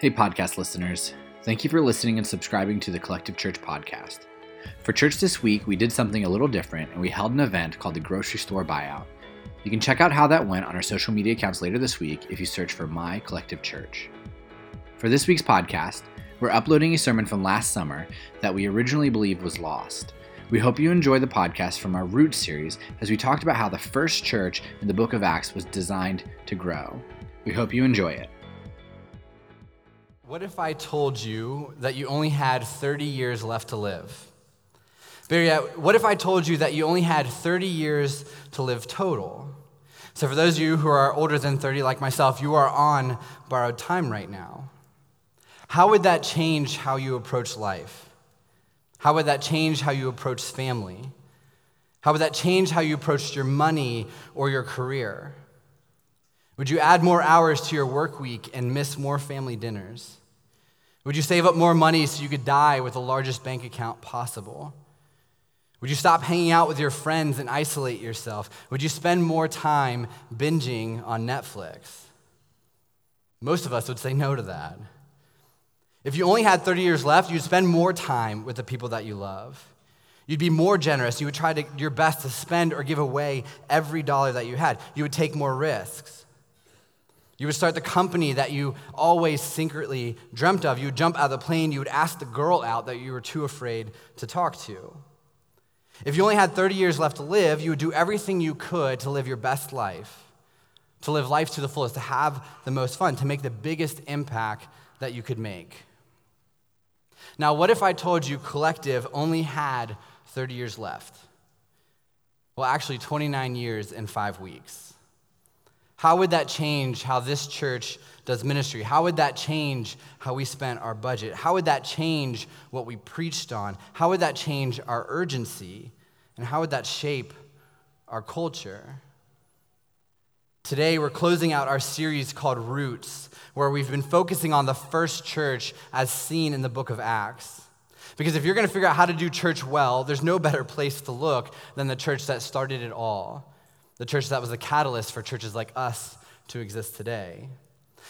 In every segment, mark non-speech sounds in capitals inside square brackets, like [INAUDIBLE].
Hey, podcast listeners. Thank you for listening and subscribing to the Collective Church podcast. For church this week, we did something a little different and we held an event called the Grocery Store Buyout. You can check out how that went on our social media accounts later this week if you search for My Collective Church. For this week's podcast, we're uploading a sermon from last summer that we originally believed was lost. We hope you enjoy the podcast from our Roots series as we talked about how the first church in the book of Acts was designed to grow. We hope you enjoy it. What if I told you that you only had 30 years left to live? Yet, what if I told you that you only had 30 years to live total? So, for those of you who are older than 30, like myself, you are on borrowed time right now. How would that change how you approach life? How would that change how you approach family? How would that change how you approached your money or your career? Would you add more hours to your work week and miss more family dinners? Would you save up more money so you could die with the largest bank account possible? Would you stop hanging out with your friends and isolate yourself? Would you spend more time binging on Netflix? Most of us would say no to that. If you only had 30 years left, you'd spend more time with the people that you love. You'd be more generous. You would try to, your best to spend or give away every dollar that you had. You would take more risks. You would start the company that you always secretly dreamt of. You would jump out of the plane. You would ask the girl out that you were too afraid to talk to. If you only had 30 years left to live, you would do everything you could to live your best life, to live life to the fullest, to have the most fun, to make the biggest impact that you could make. Now, what if I told you Collective only had 30 years left? Well, actually, 29 years and five weeks. How would that change how this church does ministry? How would that change how we spent our budget? How would that change what we preached on? How would that change our urgency? And how would that shape our culture? Today, we're closing out our series called Roots, where we've been focusing on the first church as seen in the book of Acts. Because if you're going to figure out how to do church well, there's no better place to look than the church that started it all the church that was the catalyst for churches like us to exist today.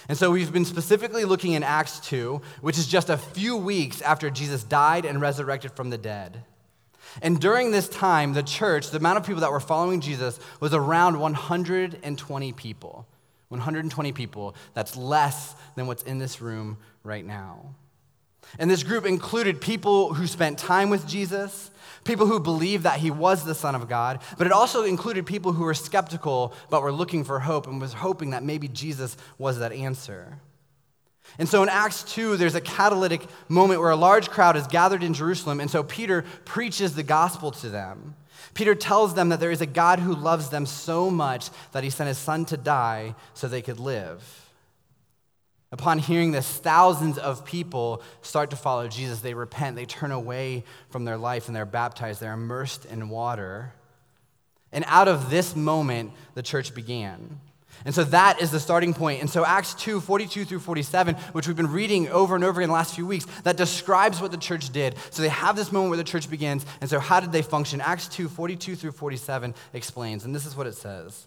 And so we've been specifically looking in Acts 2, which is just a few weeks after Jesus died and resurrected from the dead. And during this time, the church, the amount of people that were following Jesus, was around 120 people. 120 people. That's less than what's in this room right now. And this group included people who spent time with Jesus, people who believed that he was the Son of God, but it also included people who were skeptical but were looking for hope and was hoping that maybe Jesus was that answer. And so in Acts 2, there's a catalytic moment where a large crowd is gathered in Jerusalem, and so Peter preaches the gospel to them. Peter tells them that there is a God who loves them so much that he sent his son to die so they could live. Upon hearing this, thousands of people start to follow Jesus. They repent, they turn away from their life, and they're baptized. They're immersed in water. And out of this moment, the church began. And so that is the starting point. And so Acts 2, 42 through 47, which we've been reading over and over in the last few weeks, that describes what the church did. So they have this moment where the church begins. And so how did they function? Acts 2, 42 through 47 explains. And this is what it says.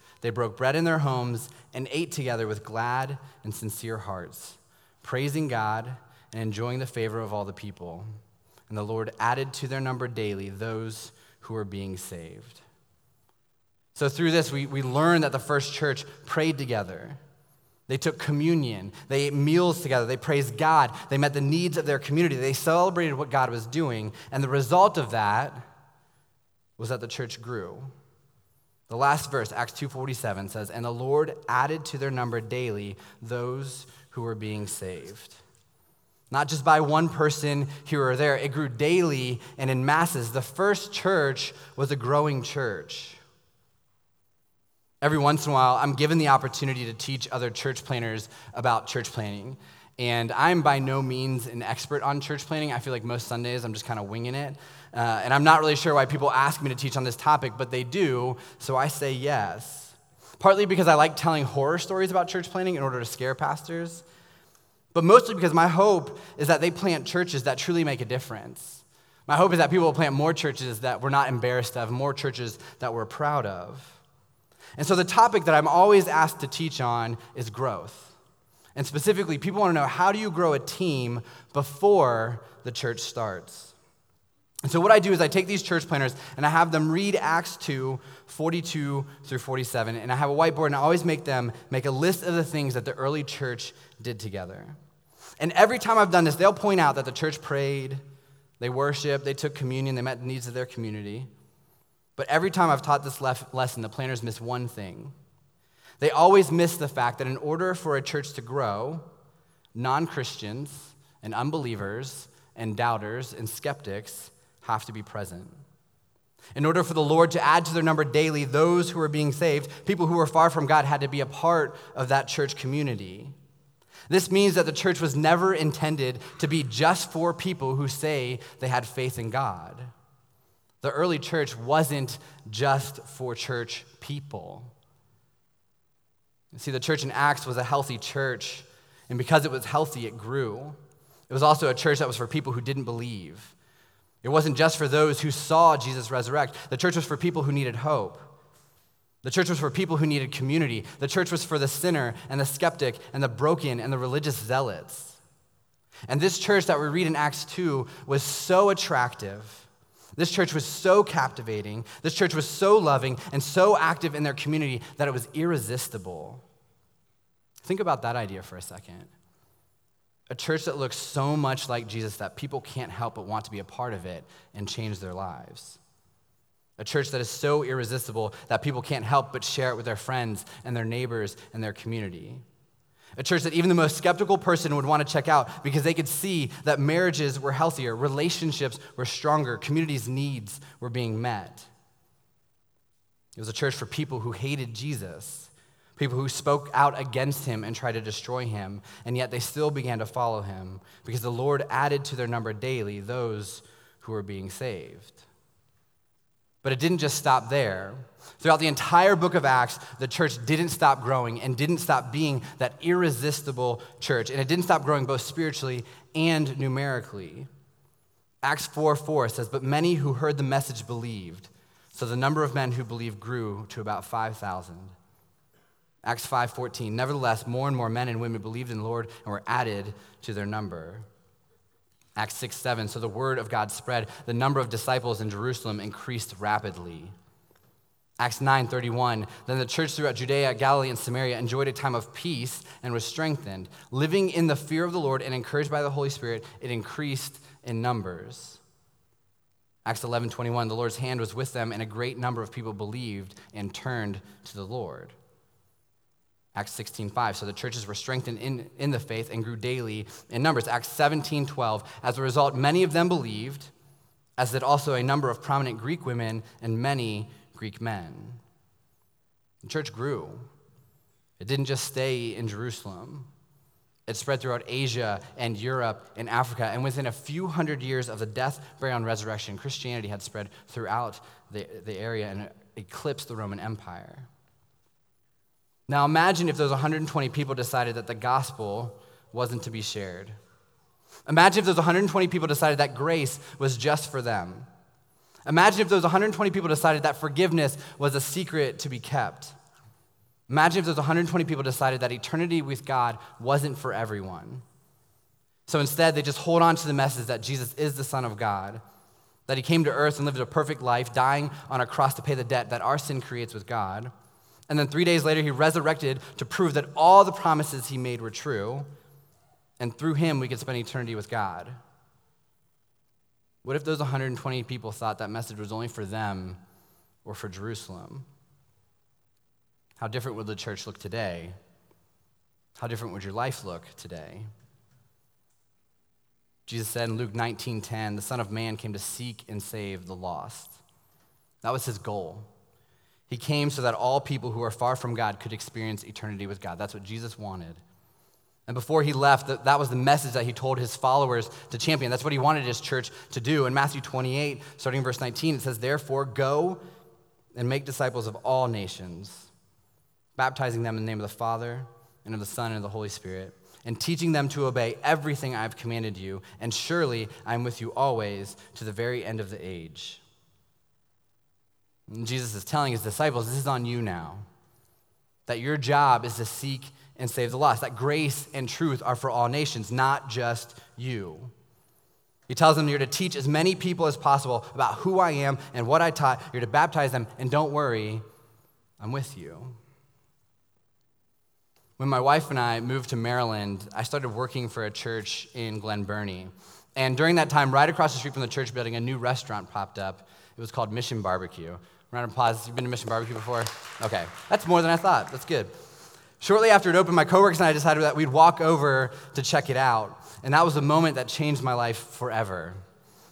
they broke bread in their homes and ate together with glad and sincere hearts, praising God and enjoying the favor of all the people. And the Lord added to their number daily those who were being saved. So, through this, we, we learn that the first church prayed together. They took communion. They ate meals together. They praised God. They met the needs of their community. They celebrated what God was doing. And the result of that was that the church grew. The last verse, Acts 2:47 says, "And the Lord added to their number daily those who were being saved." Not just by one person here or there, it grew daily and in masses. The first church was a growing church. Every once in a while, I'm given the opportunity to teach other church planters about church planting. And I'm by no means an expert on church planting. I feel like most Sundays I'm just kind of winging it. Uh, and I'm not really sure why people ask me to teach on this topic, but they do, so I say yes. Partly because I like telling horror stories about church planting in order to scare pastors, but mostly because my hope is that they plant churches that truly make a difference. My hope is that people will plant more churches that we're not embarrassed of, more churches that we're proud of. And so the topic that I'm always asked to teach on is growth. And specifically, people want to know how do you grow a team before the church starts? And so, what I do is I take these church planters and I have them read Acts 2, 42 through 47. And I have a whiteboard and I always make them make a list of the things that the early church did together. And every time I've done this, they'll point out that the church prayed, they worshiped, they took communion, they met the needs of their community. But every time I've taught this lesson, the planners miss one thing they always miss the fact that in order for a church to grow, non Christians and unbelievers and doubters and skeptics have to be present. In order for the Lord to add to their number daily those who are being saved, people who were far from God had to be a part of that church community. This means that the church was never intended to be just for people who say they had faith in God. The early church wasn't just for church people. See, the church in Acts was a healthy church, and because it was healthy, it grew. It was also a church that was for people who didn't believe. It wasn't just for those who saw Jesus resurrect. The church was for people who needed hope. The church was for people who needed community. The church was for the sinner and the skeptic and the broken and the religious zealots. And this church that we read in Acts 2 was so attractive this church was so captivating, this church was so loving and so active in their community that it was irresistible. Think about that idea for a second. A church that looks so much like Jesus that people can't help but want to be a part of it and change their lives. A church that is so irresistible that people can't help but share it with their friends and their neighbors and their community. A church that even the most skeptical person would want to check out because they could see that marriages were healthier, relationships were stronger, communities' needs were being met. It was a church for people who hated Jesus, people who spoke out against him and tried to destroy him, and yet they still began to follow him because the Lord added to their number daily those who were being saved. But it didn't just stop there. Throughout the entire book of Acts, the church didn't stop growing and didn't stop being that irresistible church. And it didn't stop growing both spiritually and numerically. Acts 4 4 says, But many who heard the message believed. So the number of men who believed grew to about 5,000. Acts 5:14 Nevertheless more and more men and women believed in the Lord and were added to their number. Acts 6 7. So the word of God spread. The number of disciples in Jerusalem increased rapidly. Acts 9 31. Then the church throughout Judea, Galilee, and Samaria enjoyed a time of peace and was strengthened. Living in the fear of the Lord and encouraged by the Holy Spirit, it increased in numbers. Acts 11 21. The Lord's hand was with them, and a great number of people believed and turned to the Lord. Acts 16:5. So the churches were strengthened in, in the faith and grew daily in numbers. Acts 17:12. As a result, many of them believed, as did also a number of prominent Greek women and many Greek men. The church grew. It didn't just stay in Jerusalem. It spread throughout Asia and Europe and Africa. And within a few hundred years of the death, burial, and resurrection, Christianity had spread throughout the, the area and eclipsed the Roman Empire. Now imagine if those 120 people decided that the gospel wasn't to be shared. Imagine if those 120 people decided that grace was just for them. Imagine if those 120 people decided that forgiveness was a secret to be kept. Imagine if those 120 people decided that eternity with God wasn't for everyone. So instead, they just hold on to the message that Jesus is the Son of God, that he came to earth and lived a perfect life, dying on a cross to pay the debt that our sin creates with God and then three days later, he resurrected to prove that all the promises he made were true. And through him, we could spend eternity with God. What if those 120 people thought that message was only for them or for Jerusalem? How different would the church look today? How different would your life look today? Jesus said in Luke 19:10, "The Son of Man came to seek and save the lost." That was his goal. He came so that all people who are far from God could experience eternity with God. That's what Jesus wanted. And before he left, that was the message that he told his followers to champion. That's what he wanted his church to do. In Matthew 28, starting in verse 19, it says, Therefore, go and make disciples of all nations, baptizing them in the name of the Father, and of the Son, and of the Holy Spirit, and teaching them to obey everything I've commanded you. And surely I'm with you always to the very end of the age. And Jesus is telling his disciples, This is on you now. That your job is to seek and save the lost. That grace and truth are for all nations, not just you. He tells them you're to teach as many people as possible about who I am and what I taught. You're to baptize them, and don't worry, I'm with you. When my wife and I moved to Maryland, I started working for a church in Glen Burnie. And during that time, right across the street from the church building, a new restaurant popped up. It was called Mission Barbecue. Round of applause. You've been to Mission Barbecue before? Okay. That's more than I thought. That's good. Shortly after it opened, my coworkers and I decided that we'd walk over to check it out. And that was a moment that changed my life forever.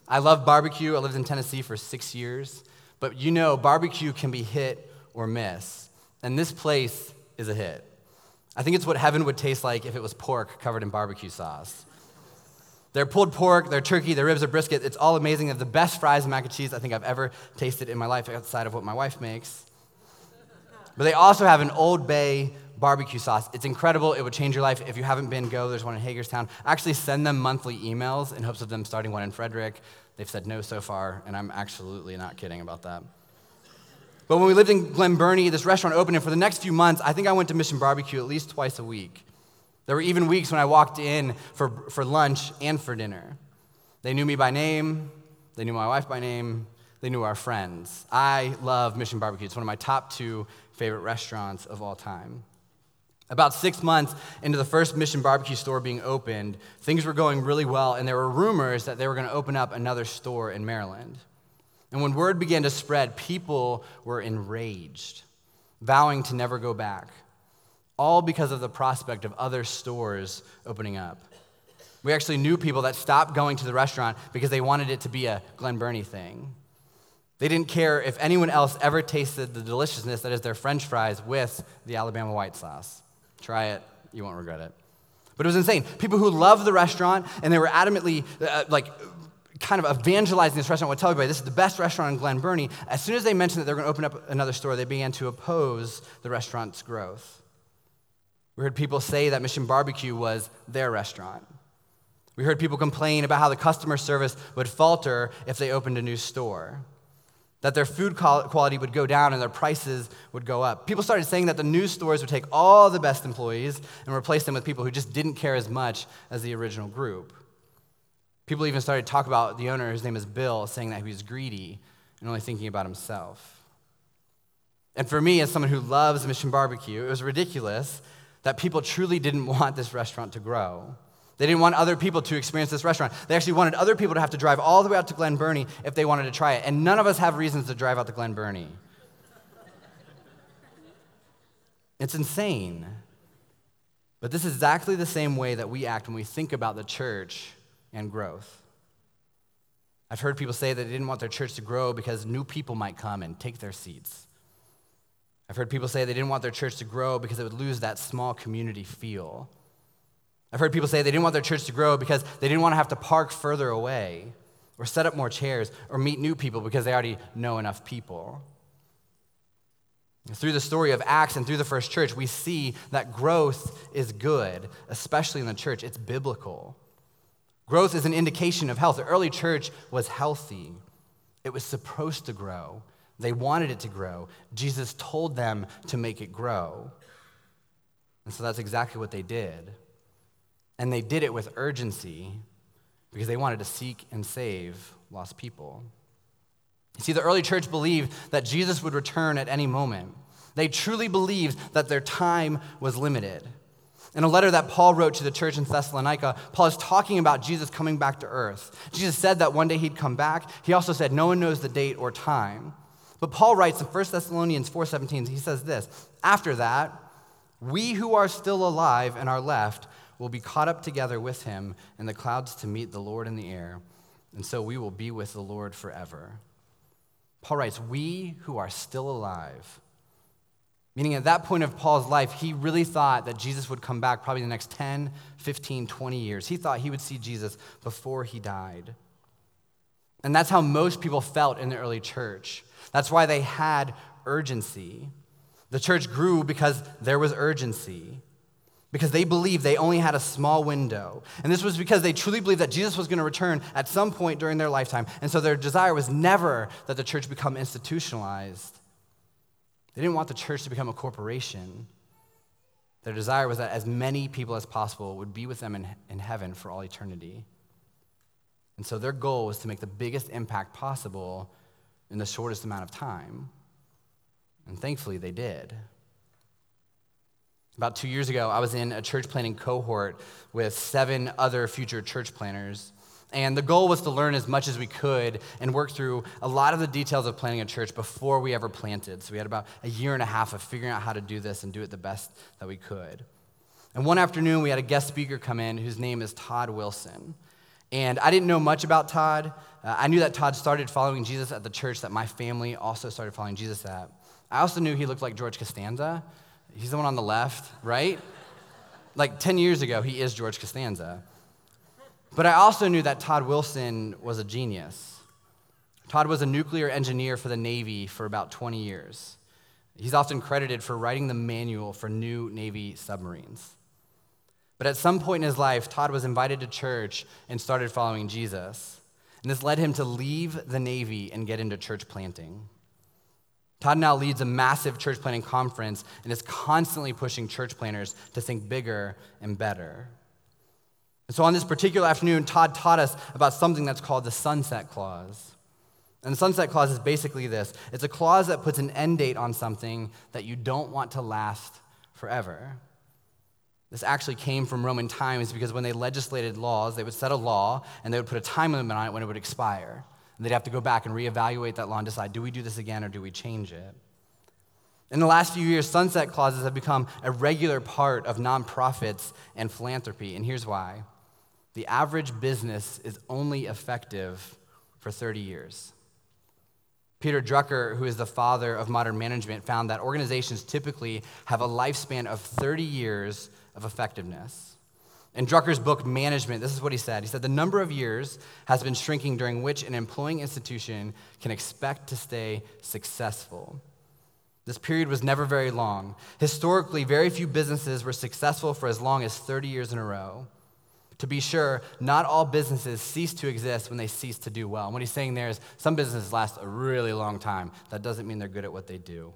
I love barbecue. I lived in Tennessee for six years. But you know, barbecue can be hit or miss. And this place is a hit. I think it's what heaven would taste like if it was pork covered in barbecue sauce. Their pulled pork, their turkey, their ribs, their brisket, it's all amazing. They have the best fries and mac and cheese I think I've ever tasted in my life outside of what my wife makes. But they also have an Old Bay barbecue sauce. It's incredible. It would change your life. If you haven't been, go. There's one in Hagerstown. I actually send them monthly emails in hopes of them starting one in Frederick. They've said no so far, and I'm absolutely not kidding about that. But when we lived in Glen Burnie, this restaurant opened, and for the next few months, I think I went to Mission Barbecue at least twice a week. There were even weeks when I walked in for, for lunch and for dinner. They knew me by name, they knew my wife by name, they knew our friends. I love Mission Barbecue. It's one of my top two favorite restaurants of all time. About six months into the first Mission Barbecue store being opened, things were going really well, and there were rumors that they were going to open up another store in Maryland. And when word began to spread, people were enraged, vowing to never go back, all because of the prospect of other stores opening up. We actually knew people that stopped going to the restaurant because they wanted it to be a Glen Burnie thing. They didn't care if anyone else ever tasted the deliciousness that is their french fries with the Alabama white sauce. Try it, you won't regret it. But it was insane. People who loved the restaurant and they were adamantly uh, like kind of evangelizing this restaurant would tell everybody this is the best restaurant in Glen Burnie. As soon as they mentioned that they're going to open up another store, they began to oppose the restaurant's growth. We heard people say that Mission Barbecue was their restaurant. We heard people complain about how the customer service would falter if they opened a new store, that their food quality would go down and their prices would go up. People started saying that the new stores would take all the best employees and replace them with people who just didn't care as much as the original group. People even started to talk about the owner, whose name is Bill, saying that he was greedy and only thinking about himself. And for me, as someone who loves Mission Barbecue, it was ridiculous that people truly didn't want this restaurant to grow. They didn't want other people to experience this restaurant. They actually wanted other people to have to drive all the way out to Glen Burnie if they wanted to try it. And none of us have reasons to drive out to Glen Burnie. It's insane. But this is exactly the same way that we act when we think about the church and growth. I've heard people say that they didn't want their church to grow because new people might come and take their seats. I've heard people say they didn't want their church to grow because it would lose that small community feel. I've heard people say they didn't want their church to grow because they didn't want to have to park further away or set up more chairs or meet new people because they already know enough people. Through the story of Acts and through the first church, we see that growth is good, especially in the church. It's biblical. Growth is an indication of health. The early church was healthy, it was supposed to grow. They wanted it to grow. Jesus told them to make it grow. And so that's exactly what they did. And they did it with urgency because they wanted to seek and save lost people. You see, the early church believed that Jesus would return at any moment. They truly believed that their time was limited. In a letter that Paul wrote to the church in Thessalonica, Paul is talking about Jesus coming back to earth. Jesus said that one day he'd come back. He also said no one knows the date or time. But Paul writes in 1 Thessalonians 4:17, he says this, after that, we who are still alive and are left will be caught up together with him in the clouds to meet the Lord in the air, and so we will be with the Lord forever. Paul writes, we who are still alive Meaning, at that point of Paul's life, he really thought that Jesus would come back probably the next 10, 15, 20 years. He thought he would see Jesus before he died. And that's how most people felt in the early church. That's why they had urgency. The church grew because there was urgency, because they believed they only had a small window. And this was because they truly believed that Jesus was going to return at some point during their lifetime. And so their desire was never that the church become institutionalized. They didn't want the church to become a corporation. Their desire was that as many people as possible would be with them in, in heaven for all eternity. And so their goal was to make the biggest impact possible in the shortest amount of time. And thankfully, they did. About two years ago, I was in a church planting cohort with seven other future church planters. And the goal was to learn as much as we could and work through a lot of the details of planning a church before we ever planted. So we had about a year and a half of figuring out how to do this and do it the best that we could. And one afternoon, we had a guest speaker come in whose name is Todd Wilson. And I didn't know much about Todd. Uh, I knew that Todd started following Jesus at the church that my family also started following Jesus at. I also knew he looked like George Costanza. He's the one on the left, right? like 10 years ago, he is George Costanza. But I also knew that Todd Wilson was a genius. Todd was a nuclear engineer for the Navy for about 20 years. He's often credited for writing the manual for new Navy submarines. But at some point in his life, Todd was invited to church and started following Jesus. And this led him to leave the Navy and get into church planting. Todd now leads a massive church planting conference and is constantly pushing church planters to think bigger and better. And so on this particular afternoon, Todd taught us about something that's called the Sunset Clause. And the Sunset Clause is basically this it's a clause that puts an end date on something that you don't want to last forever. This actually came from Roman times because when they legislated laws, they would set a law and they would put a time limit on it when it would expire. And they'd have to go back and reevaluate that law and decide do we do this again or do we change it? In the last few years, sunset clauses have become a regular part of nonprofits and philanthropy. And here's why the average business is only effective for 30 years. Peter Drucker, who is the father of modern management, found that organizations typically have a lifespan of 30 years of effectiveness. In Drucker's book, Management, this is what he said. He said, The number of years has been shrinking during which an employing institution can expect to stay successful. This period was never very long. Historically, very few businesses were successful for as long as 30 years in a row. To be sure, not all businesses cease to exist when they cease to do well. And what he's saying there is some businesses last a really long time. That doesn't mean they're good at what they do.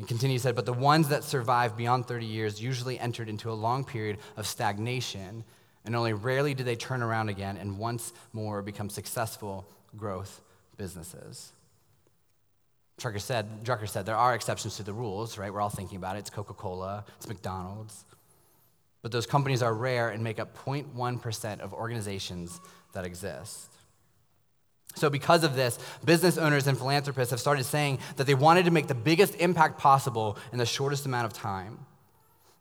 And continue said, but the ones that survived beyond 30 years usually entered into a long period of stagnation, and only rarely do they turn around again and once more become successful growth businesses. Drucker said, Drucker said there are exceptions to the rules, right? We're all thinking about it. It's Coca Cola, it's McDonald's. But those companies are rare and make up 0.1% of organizations that exist. So, because of this, business owners and philanthropists have started saying that they wanted to make the biggest impact possible in the shortest amount of time.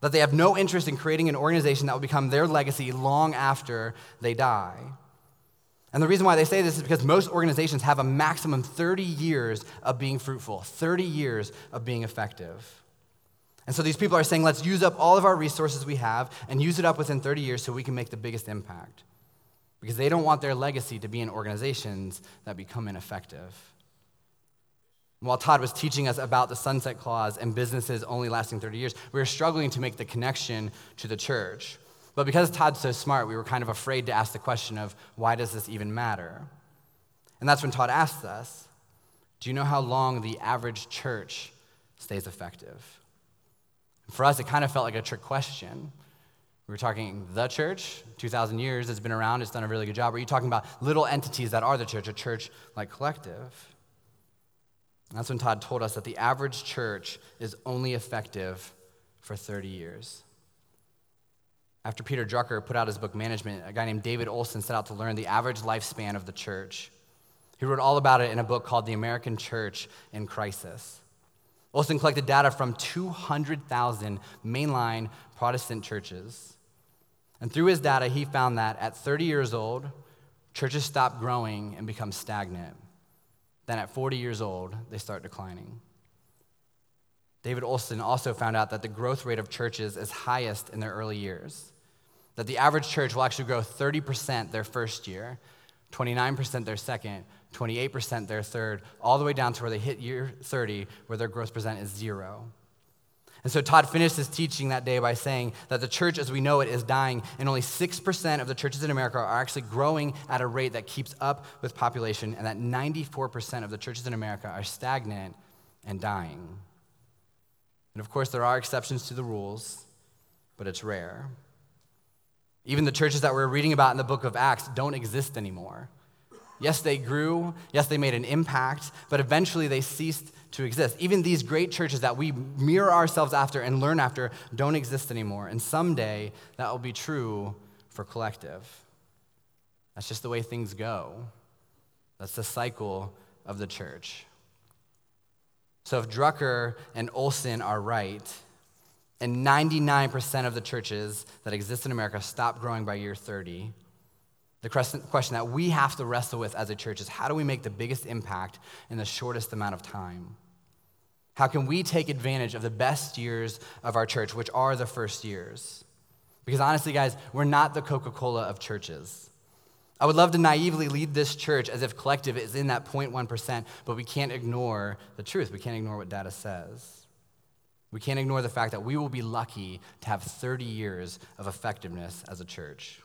That they have no interest in creating an organization that will become their legacy long after they die. And the reason why they say this is because most organizations have a maximum 30 years of being fruitful, 30 years of being effective. And so these people are saying, let's use up all of our resources we have and use it up within 30 years so we can make the biggest impact because they don't want their legacy to be in organizations that become ineffective. While Todd was teaching us about the sunset clause and businesses only lasting 30 years, we were struggling to make the connection to the church. But because Todd's so smart, we were kind of afraid to ask the question of why does this even matter? And that's when Todd asked us, Do you know how long the average church stays effective? For us, it kind of felt like a trick question we were talking the church, 2,000 years, it's been around, it's done a really good job. Are you talking about little entities that are the church, a church like collective? And that's when Todd told us that the average church is only effective for 30 years. After Peter Drucker put out his book Management, a guy named David Olson set out to learn the average lifespan of the church. He wrote all about it in a book called The American Church in Crisis. Olson collected data from 200,000 mainline Protestant churches and through his data, he found that at 30 years old, churches stop growing and become stagnant. Then at 40 years old, they start declining. David Olson also found out that the growth rate of churches is highest in their early years. That the average church will actually grow 30% their first year, 29% their second, 28% their third, all the way down to where they hit year 30, where their growth percent is zero. And so Todd finished his teaching that day by saying that the church as we know it is dying, and only 6% of the churches in America are actually growing at a rate that keeps up with population, and that 94% of the churches in America are stagnant and dying. And of course, there are exceptions to the rules, but it's rare. Even the churches that we're reading about in the book of Acts don't exist anymore. Yes, they grew. Yes, they made an impact, but eventually they ceased to exist. Even these great churches that we mirror ourselves after and learn after don't exist anymore. And someday that will be true for collective. That's just the way things go. That's the cycle of the church. So if Drucker and Olson are right, and 99% of the churches that exist in America stop growing by year 30, the question that we have to wrestle with as a church is how do we make the biggest impact in the shortest amount of time? How can we take advantage of the best years of our church, which are the first years? Because honestly, guys, we're not the Coca Cola of churches. I would love to naively lead this church as if collective is in that 0.1%, but we can't ignore the truth. We can't ignore what data says. We can't ignore the fact that we will be lucky to have 30 years of effectiveness as a church.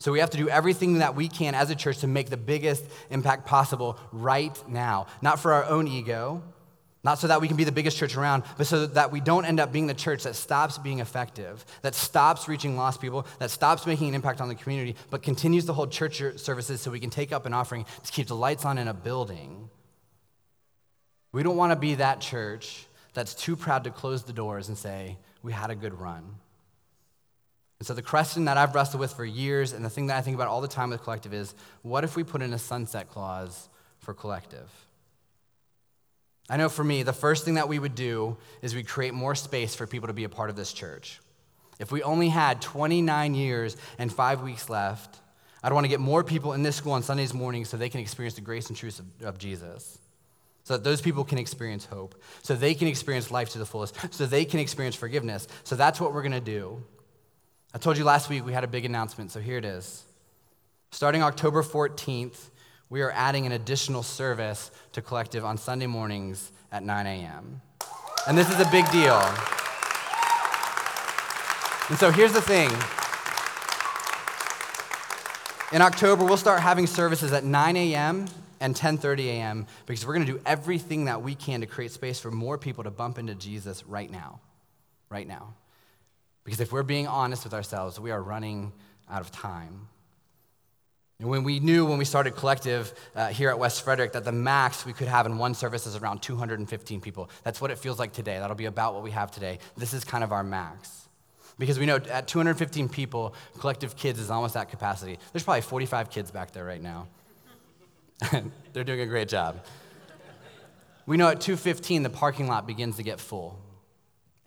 So we have to do everything that we can as a church to make the biggest impact possible right now, not for our own ego, not so that we can be the biggest church around, but so that we don't end up being the church that stops being effective, that stops reaching lost people, that stops making an impact on the community, but continues to hold church services so we can take up an offering to keep the lights on in a building. We don't want to be that church that's too proud to close the doors and say, We had a good run. And so, the question that I've wrestled with for years, and the thing that I think about all the time with collective is what if we put in a sunset clause for collective? I know for me, the first thing that we would do is we create more space for people to be a part of this church. If we only had 29 years and five weeks left, I'd want to get more people in this school on Sundays mornings so they can experience the grace and truth of, of Jesus. So that those people can experience hope, so they can experience life to the fullest, so they can experience forgiveness. So that's what we're going to do. I told you last week we had a big announcement, so here it is. Starting October 14th, we are adding an additional service to Collective on Sunday mornings at 9 a.m. And this is a big deal. And so here's the thing. In October, we'll start having services at 9 a.m. and 10:30 a.m. because we're going to do everything that we can to create space for more people to bump into Jesus right now. Right now. Because if we're being honest with ourselves, we are running out of time. And when we knew when we started Collective uh, here at West Frederick that the max we could have in one service is around 215 people. That's what it feels like today. That'll be about what we have today. This is kind of our max. Because we know at 215 people, Collective Kids is almost at capacity. There's probably 45 kids back there right now. [LAUGHS] They're doing a great job. We know at 215 the parking lot begins to get full.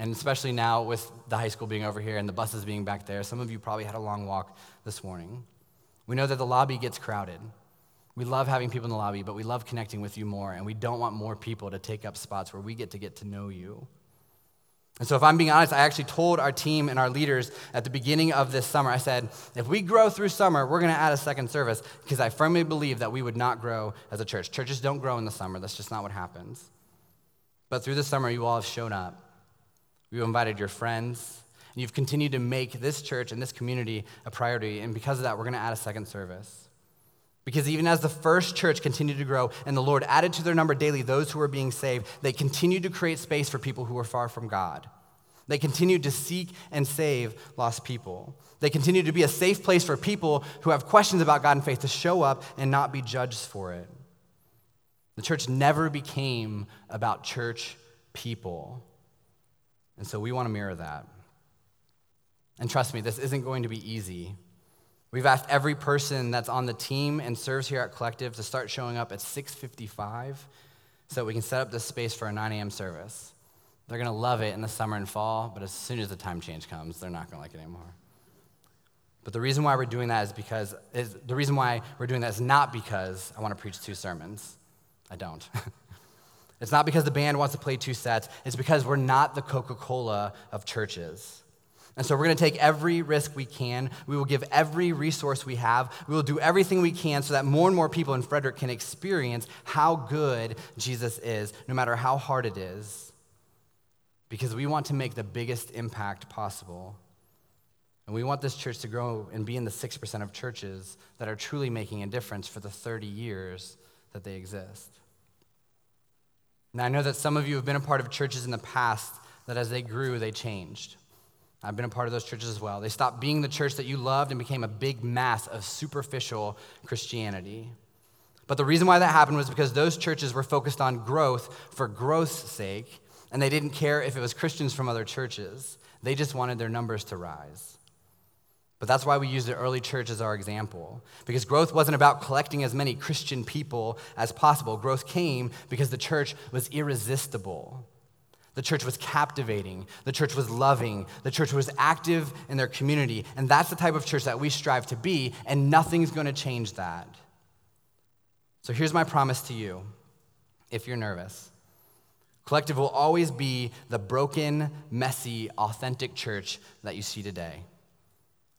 And especially now with the high school being over here and the buses being back there, some of you probably had a long walk this morning. We know that the lobby gets crowded. We love having people in the lobby, but we love connecting with you more, and we don't want more people to take up spots where we get to get to know you. And so, if I'm being honest, I actually told our team and our leaders at the beginning of this summer, I said, if we grow through summer, we're going to add a second service because I firmly believe that we would not grow as a church. Churches don't grow in the summer, that's just not what happens. But through the summer, you all have shown up. We've invited your friends, and you've continued to make this church and this community a priority. And because of that, we're going to add a second service. Because even as the first church continued to grow and the Lord added to their number daily those who were being saved, they continued to create space for people who were far from God. They continued to seek and save lost people. They continued to be a safe place for people who have questions about God and faith to show up and not be judged for it. The church never became about church people. And so we want to mirror that. And trust me, this isn't going to be easy. We've asked every person that's on the team and serves here at Collective to start showing up at 6:55 so we can set up this space for a 9 a.m. service. They're going to love it in the summer and fall, but as soon as the time change comes, they're not going to like it anymore. But the reason why we're doing that is because is, the reason why we're doing that is not because I want to preach two sermons. I don't. [LAUGHS] It's not because the band wants to play two sets, it's because we're not the Coca Cola of churches. And so we're going to take every risk we can. We will give every resource we have. We will do everything we can so that more and more people in Frederick can experience how good Jesus is, no matter how hard it is. Because we want to make the biggest impact possible. And we want this church to grow and be in the 6% of churches that are truly making a difference for the 30 years that they exist. Now, I know that some of you have been a part of churches in the past that as they grew, they changed. I've been a part of those churches as well. They stopped being the church that you loved and became a big mass of superficial Christianity. But the reason why that happened was because those churches were focused on growth for growth's sake, and they didn't care if it was Christians from other churches. They just wanted their numbers to rise. But that's why we use the early church as our example. Because growth wasn't about collecting as many Christian people as possible. Growth came because the church was irresistible. The church was captivating. The church was loving. The church was active in their community. And that's the type of church that we strive to be, and nothing's going to change that. So here's my promise to you if you're nervous Collective will always be the broken, messy, authentic church that you see today.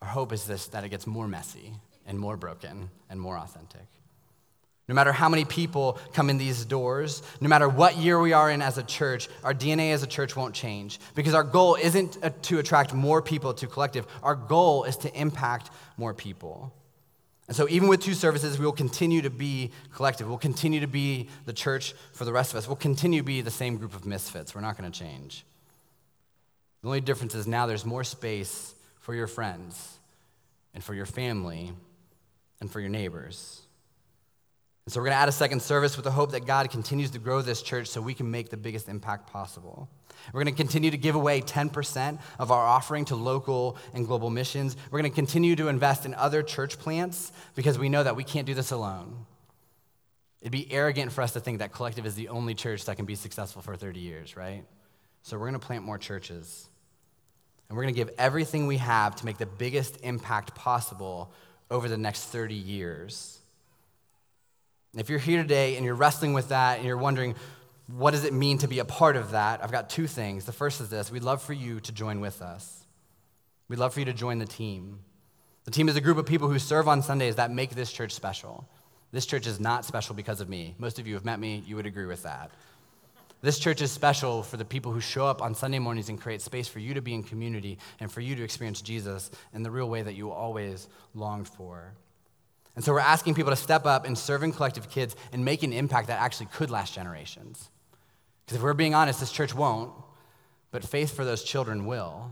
Our hope is this that it gets more messy and more broken and more authentic. No matter how many people come in these doors, no matter what year we are in as a church, our DNA as a church won't change because our goal isn't uh, to attract more people to collective. Our goal is to impact more people. And so, even with two services, we will continue to be collective. We'll continue to be the church for the rest of us. We'll continue to be the same group of misfits. We're not going to change. The only difference is now there's more space for your friends and for your family and for your neighbors. And so we're going to add a second service with the hope that God continues to grow this church so we can make the biggest impact possible. We're going to continue to give away 10% of our offering to local and global missions. We're going to continue to invest in other church plants because we know that we can't do this alone. It'd be arrogant for us to think that Collective is the only church that can be successful for 30 years, right? So we're going to plant more churches. And we're going to give everything we have to make the biggest impact possible over the next 30 years. And if you're here today and you're wrestling with that and you're wondering, what does it mean to be a part of that? I've got two things. The first is this we'd love for you to join with us. We'd love for you to join the team. The team is a group of people who serve on Sundays that make this church special. This church is not special because of me. Most of you have met me, you would agree with that. This church is special for the people who show up on Sunday mornings and create space for you to be in community and for you to experience Jesus in the real way that you always longed for. And so we're asking people to step up and serve in collective kids and make an impact that actually could last generations. Because if we're being honest, this church won't, but faith for those children will.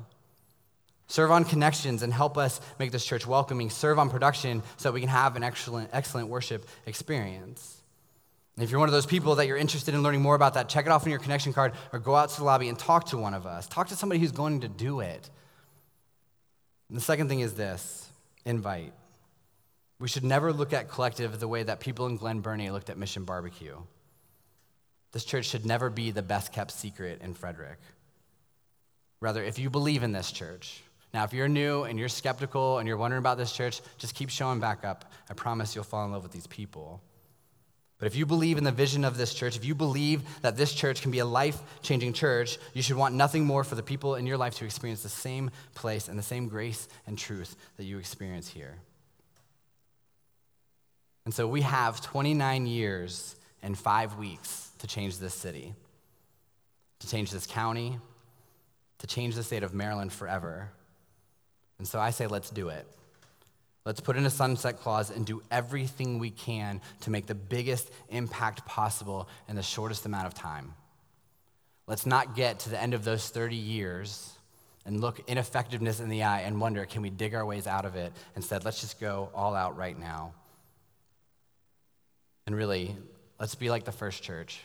Serve on connections and help us make this church welcoming. Serve on production so that we can have an excellent, excellent worship experience. If you're one of those people that you're interested in learning more about that, check it off on your connection card or go out to the lobby and talk to one of us. Talk to somebody who's going to do it. And the second thing is this invite. We should never look at collective the way that people in Glen Burnie looked at Mission Barbecue. This church should never be the best kept secret in Frederick. Rather, if you believe in this church, now if you're new and you're skeptical and you're wondering about this church, just keep showing back up. I promise you'll fall in love with these people. But if you believe in the vision of this church, if you believe that this church can be a life changing church, you should want nothing more for the people in your life to experience the same place and the same grace and truth that you experience here. And so we have 29 years and five weeks to change this city, to change this county, to change the state of Maryland forever. And so I say, let's do it. Let's put in a sunset clause and do everything we can to make the biggest impact possible in the shortest amount of time. Let's not get to the end of those 30 years and look ineffectiveness in the eye and wonder, can we dig our ways out of it? Instead, let's just go all out right now. And really, let's be like the first church.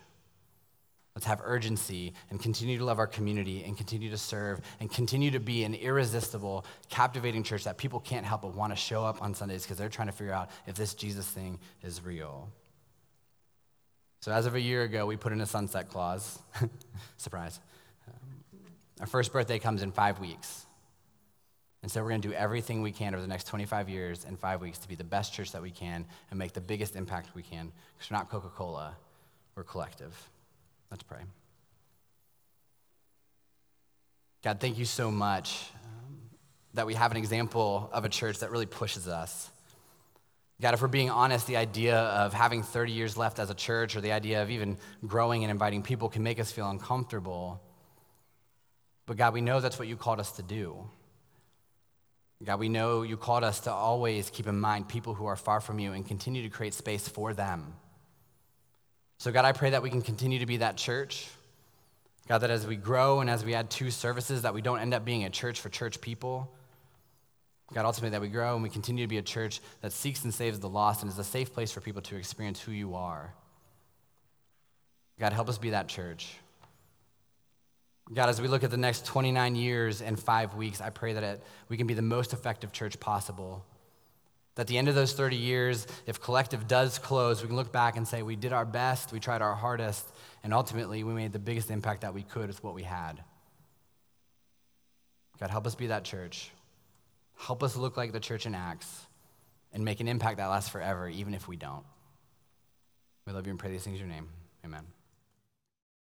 Let's have urgency and continue to love our community and continue to serve and continue to be an irresistible, captivating church that people can't help but want to show up on Sundays because they're trying to figure out if this Jesus thing is real. So, as of a year ago, we put in a sunset clause. [LAUGHS] Surprise. Um, our first birthday comes in five weeks. And so, we're going to do everything we can over the next 25 years and five weeks to be the best church that we can and make the biggest impact we can because we're not Coca Cola, we're collective. Let's pray. God, thank you so much um, that we have an example of a church that really pushes us. God, if we're being honest, the idea of having 30 years left as a church or the idea of even growing and inviting people can make us feel uncomfortable. But God, we know that's what you called us to do. God, we know you called us to always keep in mind people who are far from you and continue to create space for them. So, God, I pray that we can continue to be that church. God, that as we grow and as we add two services, that we don't end up being a church for church people. God, ultimately, that we grow and we continue to be a church that seeks and saves the lost and is a safe place for people to experience who you are. God, help us be that church. God, as we look at the next 29 years and five weeks, I pray that it, we can be the most effective church possible. At the end of those 30 years, if collective does close, we can look back and say, we did our best, we tried our hardest, and ultimately we made the biggest impact that we could with what we had. God, help us be that church. Help us look like the church in Acts and make an impact that lasts forever, even if we don't. We love you and pray these things in your name. Amen.